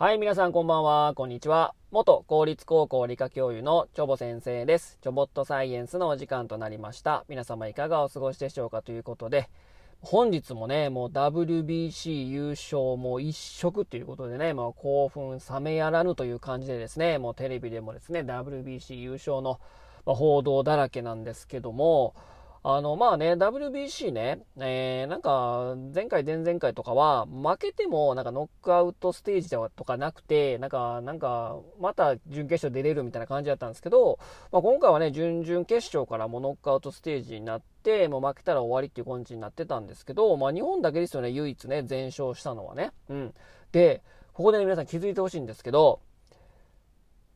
はい、皆さんこんばんは、こんにちは。元公立高校理科教諭のチョボ先生です。チョボットサイエンスのお時間となりました。皆様いかがお過ごしでしょうかということで、本日もね、もう WBC 優勝も一色ということでね、まあ、興奮冷めやらぬという感じでですね、もうテレビでもですね、WBC 優勝の報道だらけなんですけども、あの、まあね、WBC ね、えー、なんか、前回、前々回とかは、負けても、なんかノックアウトステージとかなくて、なんか、なんか、また準決勝出れるみたいな感じだったんですけど、まあ、今回はね、準々決勝からもノックアウトステージになって、もう負けたら終わりっていう感じになってたんですけど、まあ、日本だけですよね、唯一ね、全勝したのはね。うん。で、ここで、ね、皆さん気づいてほしいんですけど、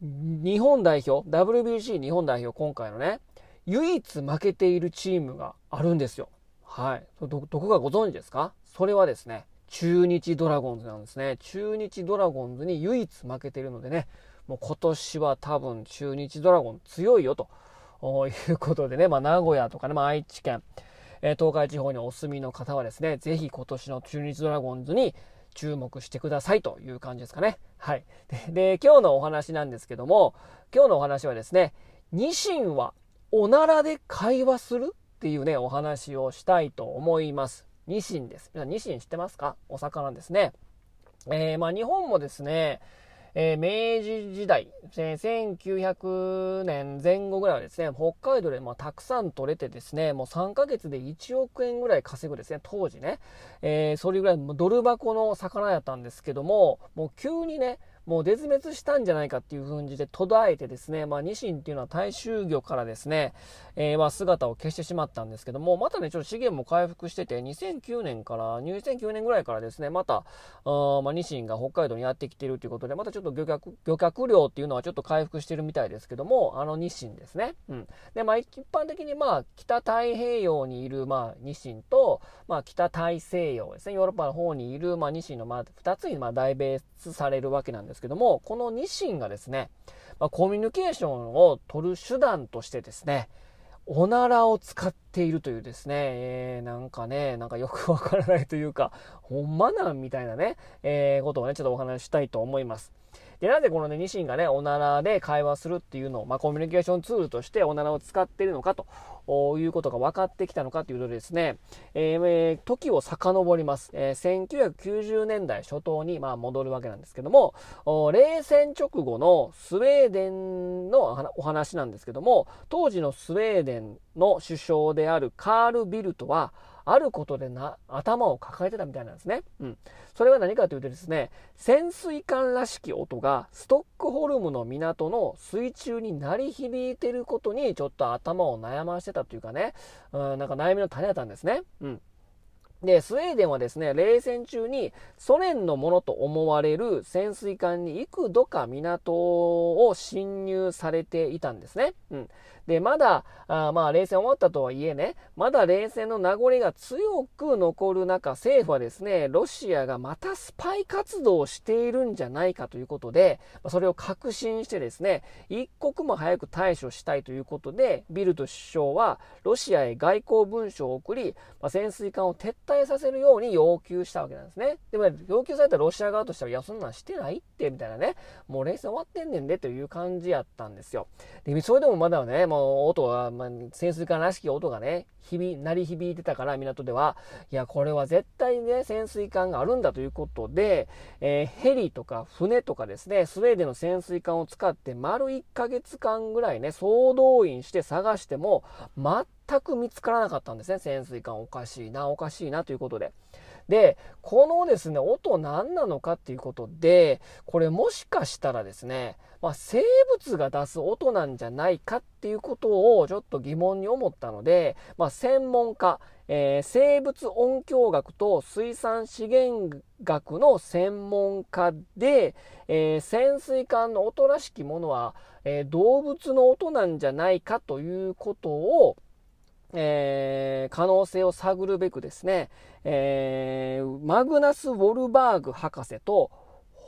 日本代表、WBC 日本代表、今回のね、唯一負けているチームがあるんですよ。はい。ど、どこかご存知ですか？それはですね、中日ドラゴンズなんですね。中日ドラゴンズに唯一負けているのでね、もう今年は多分中日ドラゴン強いよということでね、まあ名古屋とかね、まあ愛知県、えー、東海地方にお住みの方はですね、ぜひ今年の中日ドラゴンズに注目してくださいという感じですかね。はい。で、で今日のお話なんですけども、今日のお話はですね、ニシンはおならで会話するっていうね、お話をしたいと思います。ニシンです。皆さん、ニシン知ってますか？お魚ですね。えー、まあ日本もですね、えー、明治時代、えー、1900年前後ぐらいはですね、北海道でまあたくさん取れてですね、もう3ヶ月で1億円ぐらい稼ぐですね、当時ね、えー、それぐらいドル箱の魚やったんですけども、もう急にね、もう絶滅したんじゃないかっていう風じで途絶えてですね、まあ、ニシンっていうのは大衆魚からですね、えー、まあ姿を消してしまったんですけども、またね、ちょっと資源も回復してて、2009年から、2009年ぐらいからですね、また、あまあ、ニシンが北海道にやってきているということで、またちょっと漁獲、漁獲量っていうのはちょっと回復してるみたいですけども、あのニシンですね。うん。で、まあ、一般的にまあ、北太平洋にいる、まあ、ニシンと、まあ、北大西洋ですね、ヨーロッパの方にいる、まあ、ニシンの、まあ、二つに、まあ、大別されるわけなんですですけども、このニシンがですね、まあ、コミュニケーションを取る手段としてですね、おならを使っているというですね、えー、なんかね、なんかよくわからないというか、ほんまなんみたいなね、えー、ことをね、ちょっとお話ししたいと思います。で、なぜこのね、ニシンがね、おならで会話するっていうのを、まあ、コミュニケーションツールとしておならを使っているのかということが分かってきたのかというとですね、えー、時を遡ります。えー、1990年代初頭に、まあ、戻るわけなんですけども、冷戦直後のスウェーデンのお話なんですけども、当時のスウェーデンの首相であるカール・ビルトは、あることでな、頭を抱えてたみたいなんですね。うん。それは何かというとですね、潜水艦らしき音がストックホルムの港の水中に鳴り響いてることにちょっと頭を悩ましてたというかね、うん、なんか悩みの種だったんですね。うん。で、スウェーデンはですね、冷戦中にソ連のものと思われる潜水艦に幾度か港を侵入されていたんですね。うん。で、まだ、あまあ、冷戦終わったとはいえね、まだ冷戦の名残が強く残る中、政府はですね、ロシアがまたスパイ活動をしているんじゃないかということで、それを確信してですね、一刻も早く対処したいということで、ビルト首相はロシアへ外交文書を送り、まあ、潜水艦を撤退させるように要求したわけなんですね。でも、要求されたロシア側としては、いや、そんなんしてないって、みたいなね、もう冷戦終わってんねんでという感じやったんですよ。で、それでもまだね、もう音が、まあ、潜水艦らしき音がね、響、鳴り響いてたから港では、いや、これは絶対ね、潜水艦があるんだということで、えー、ヘリとか船とかですね、スウェーデンの潜水艦を使って丸1ヶ月間ぐらいね、総動員して探しても、全全く見つからなかったんですね、潜水艦おかしいな、おかしいなということで。で、このですね、音何なのかっていうことで、これもしかしたらですね、まあ、生物が出す音なんじゃないかっていうことをちょっと疑問に思ったので、まあ、専門家、えー、生物音響学と水産資源学の専門家で、えー、潜水艦の音らしきものは、えー、動物の音なんじゃないかということを、えー、可能性を探るべくですね、えー、マグナス・ウォルバーグ博士と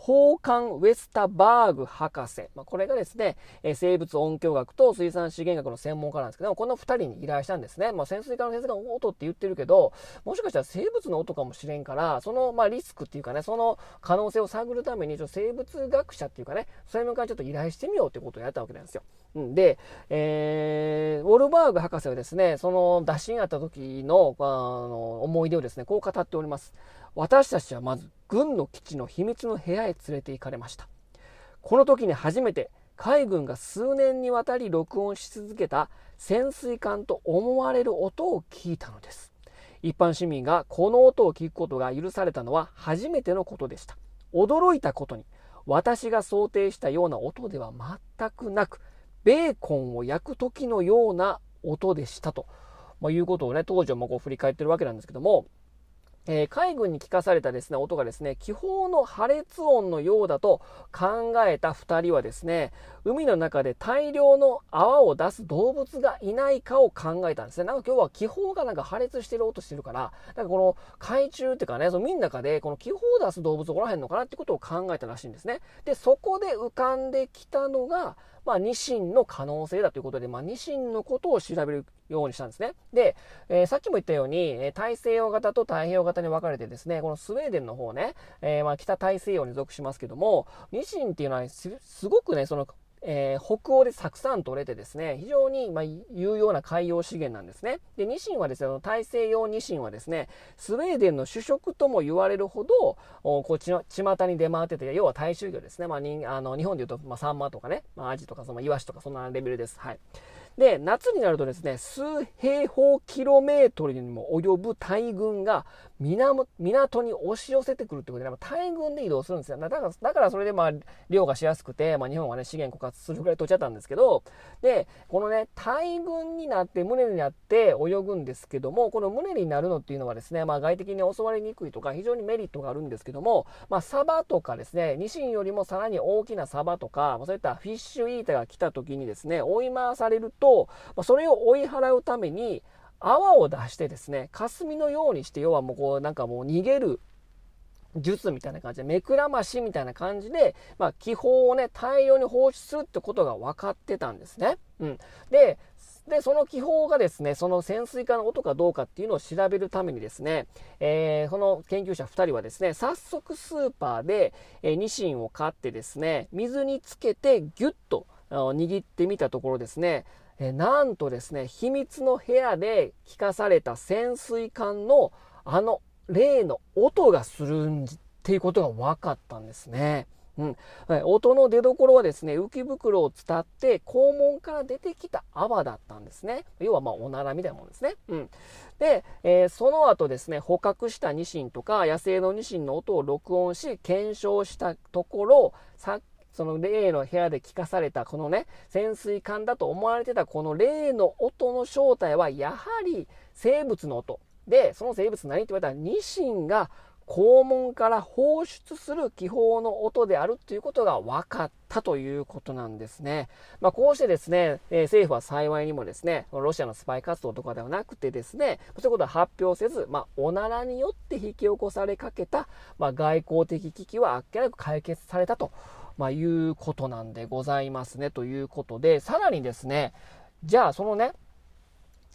ホーカン・ウェスタバーグ博士。まあ、これがですね、え生物音響学と水産資源学の専門家なんですけども、この2人に依頼したんですね。まあ、潜水艦の先生が音って言ってるけど、もしかしたら生物の音かもしれんから、その、まあ、リスクっていうかね、その可能性を探るために、ちょ生物学者っていうかね、専門家にちょっと依頼してみようってことをやったわけなんですよ。で、えー、ウォルバーグ博士はですね、その打診あった時のあの思い出をですね、こう語っております。私たちはまず軍の基地の秘密の部屋へ連れて行かれました。この時に初めて海軍が数年にわたり録音し続けた潜水艦と思われる音を聞いたのです。一般市民がこの音を聞くことが許されたのは初めてのことでした。驚いたことに、私が想定したような音では全くなく、ベーコンを焼く時のような音でしたと、まあ、いうことをね、当時はもこう振り返ってるわけなんですけども、えー、海軍に聞かされたですね、音がですね、気泡の破裂音のようだと考えた2人はですね、海の中で大量の泡を出す動物がいないかを考えたんですね。なんか今日は気泡がなんか破裂してる音してるから、なんかこの海中っていうかね、その海の中でこの気泡を出す動物おらへんのかなってことを考えたらしいんですね。で、そこで浮かんできたのが、まあ、ニシンの可能性だということで、まあ、ニシンのことを調べるようにしたんですね。で、えー、さっきも言ったように、え大西洋型と太平洋型に分かれてですね、このスウェーデンの方ね、えー、まあ、北大西洋に属しますけども、ニシンっていうのはすごくね、そのえー、北欧でたくさん取れてですね、非常に、まあ、有用な海洋資源なんですね。で、ニシンはですね、大西洋ニシンはですね、スウェーデンの主食とも言われるほど、こっちの巷に出回ってて、要は大衆魚ですね。まあ、にあの日本で言うと、まあ、サンマとかね、まあ、アジとか、そのイワシとか、そんなレベルです。はい。で、夏になるとですね、数平方キロメートルにも及ぶ大軍が港に押し寄せてくるってことで、大軍で移動するんですよ。だから、だからそれでまあ、漁がしやすくて、まあ日本はね、資源枯渇するぐらい取っちゃったんですけど、で、このね、大軍になって、胸になって泳ぐんですけども、この胸になるのっていうのはですね、まあ外敵に襲われにくいとか、非常にメリットがあるんですけども、まあサバとかですね、ニシンよりもさらに大きなサバとか、そういったフィッシュイーターが来た時にですね、追い回されると、まあ、それを追い払うために、泡を出してですね、霞のようにして、要はもうこう、なんかもう逃げる術みたいな感じで、目くらましみたいな感じで、まあ、気泡をね、大量に放出するってことが分かってたんですね。うん。で、で、その気泡がですね、その潜水艦の音かどうかっていうのを調べるためにですね、えー、この研究者2人はですね、早速スーパーで、えー、ニシンを買ってですね、水につけてギュッと握ってみたところですね、えなんとですね、秘密の部屋で聞かされた潜水艦のあの例の音がするんっていうことが分かったんですね。うん、音の出どころはですね、浮き袋を伝って肛門から出てきた泡だったんですね。要はまあおならみたいなもんですね。うん。で、えー、その後ですね、捕獲したニシンとか野生のニシンの音を録音し、検証したところ、さっその例の部屋で聞かされたこのね、潜水艦だと思われてたこの例の音の正体はやはり生物の音。で、その生物何って言われたらニシンが肛門から放出する気泡の音であるということが分かったということなんですね。まあ、こうしてですね、えー、政府は幸いにもですね、ロシアのスパイ活動とかではなくてですね、そういうことは発表せず、まあ、おならによって引き起こされかけた、まあ、外交的危機はあっけなく解決されたと。まあ、いうことなんでございますね。ということで、さらにですね、じゃあそのね、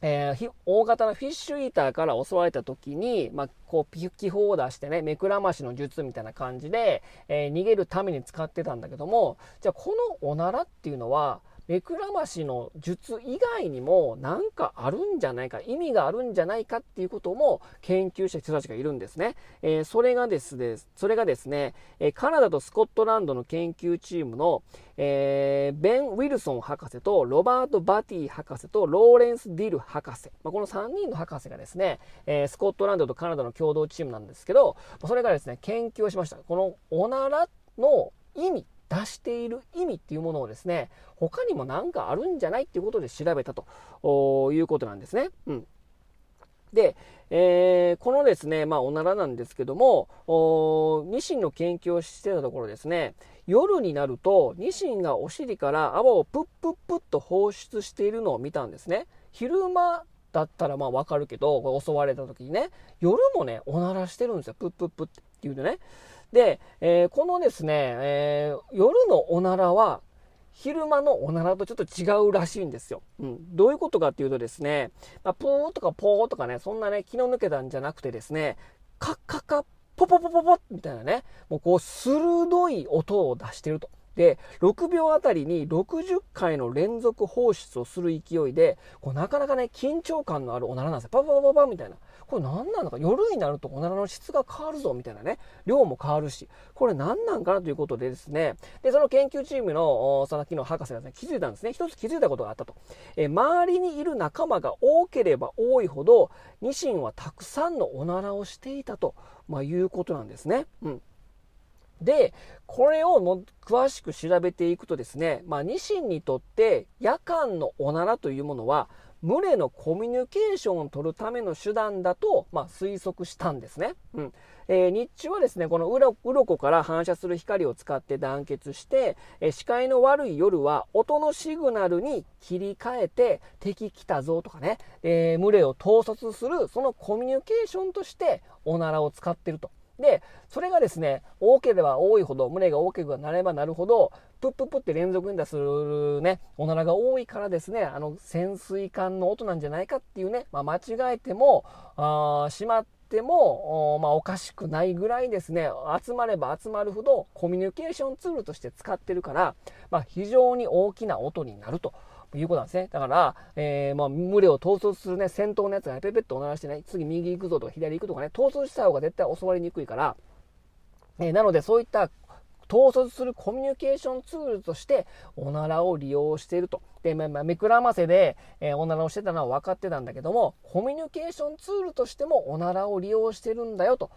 えー、大型のフィッシュイーターから襲われた時に、まあ、こう、気泡を出してね、目くらましの術みたいな感じで、えー、逃げるために使ってたんだけども、じゃあこのおならっていうのは、目くらましの術以外にも何かあるんじゃないか、意味があるんじゃないかっていうことも研究した人たちがいるんですね。えー、それがですね、それがですね、カナダとスコットランドの研究チームの、えー、ベン・ウィルソン博士とロバート・バティ博士とローレンス・ディル博士。まあ、この3人の博士がですね、えー、スコットランドとカナダの共同チームなんですけど、それがですね、研究をしました。このおならの意味出している意味っていうものをですね、他にも何かあるんじゃないっていうことで調べたということなんですね。うん。で、えー、このですね、まあ、おならなんですけども、ニシンの研究をしてたところですね、夜になると、ニシンがお尻から泡をプップップッと放出しているのを見たんですね。昼間だったらまあわかるけど、襲われた時にね、夜もね、おならしてるんですよ。プップップって言うとね。で、えー、このですね、えー、夜のおならは、昼間のおならとちょっと違うらしいんですよ。うん。どういうことかっていうとですね、まあ、ポーとかポーとかね、そんなね、気の抜けたんじゃなくてですね、カッカッカッ、ポポポポポみたいなね、もうこう、鋭い音を出してると。で、6秒あたりに60回の連続放出をする勢いで、こうなかなかね、緊張感のあるおならなんですよ。パパパパパみたいな。これ何なのか、夜になるとおならの質が変わるぞ、みたいなね。量も変わるし、これ何なんかなということでですね、で、その研究チームの佐々木の博士が、ね、気づいたんですね。一つ気づいたことがあったと。え周りにいる仲間が多ければ多いほど、ニシンはたくさんのおならをしていたと、まあ、いうことなんですね。うん。で、これをも詳しく調べていくとですね、まあ、ニシンにとって夜間のおならというものは、群れのコミュニケーションを取るための手段だと、まあ、推測したんですね。うんえー、日中はですね、このうろこから反射する光を使って団結して、えー、視界の悪い夜は音のシグナルに切り替えて敵来たぞとかね、えー、群れを統率するそのコミュニケーションとしておならを使ってると。で、それがですね、多ければ多いほど、胸が大きくなればなるほど、プップップって連続に出するね、おならが多いからですね、あの、潜水艦の音なんじゃないかっていうね、まあ、間違えても、あしまっても、おまあ、おかしくないぐらいですね、集まれば集まるほどコミュニケーションツールとして使ってるから、まあ、非常に大きな音になると。いうことなんですね。だから、えー、まあ、群れを統率するね、先頭のやつがね、ペペッとおならしてね、次右行くぞとか左行くとかね、統率した方が絶対襲われにくいから、えー、なのでそういった統率するコミュニケーションツールとして、おならを利用していると。で、まあ、めくらませで、えー、おならをしてたのは分かってたんだけども、コミュニケーションツールとしてもおならを利用してるんだよと。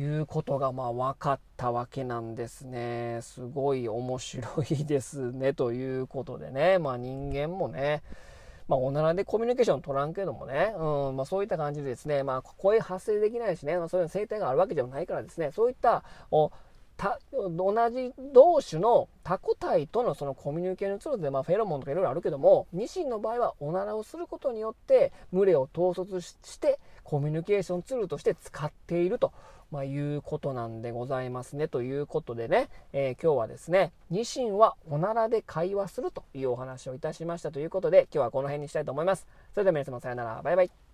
いうことがまあ分かったわけなんですね。すごい面白いですね。ということでね。まあ人間もね、まあおならでコミュニケーション取らんけどもね、うん、まあそういった感じでですね、まあ声発生できないしね、まあそういう生態があるわけではないからですね、そういったおた同じ同種のタコ体とのそのコミュニケーションツールで、まあ、フェロモンとかいろいろあるけども、ニシンの場合はおならをすることによって群れを統率してコミュニケーションツールとして使っていると。まあ、いうことなんでございますね。ということでね、えー、今日はですね、ニシンはおならで会話するというお話をいたしましたということで、今日はこの辺にしたいと思います。それでは皆様さよなら、バイバイ。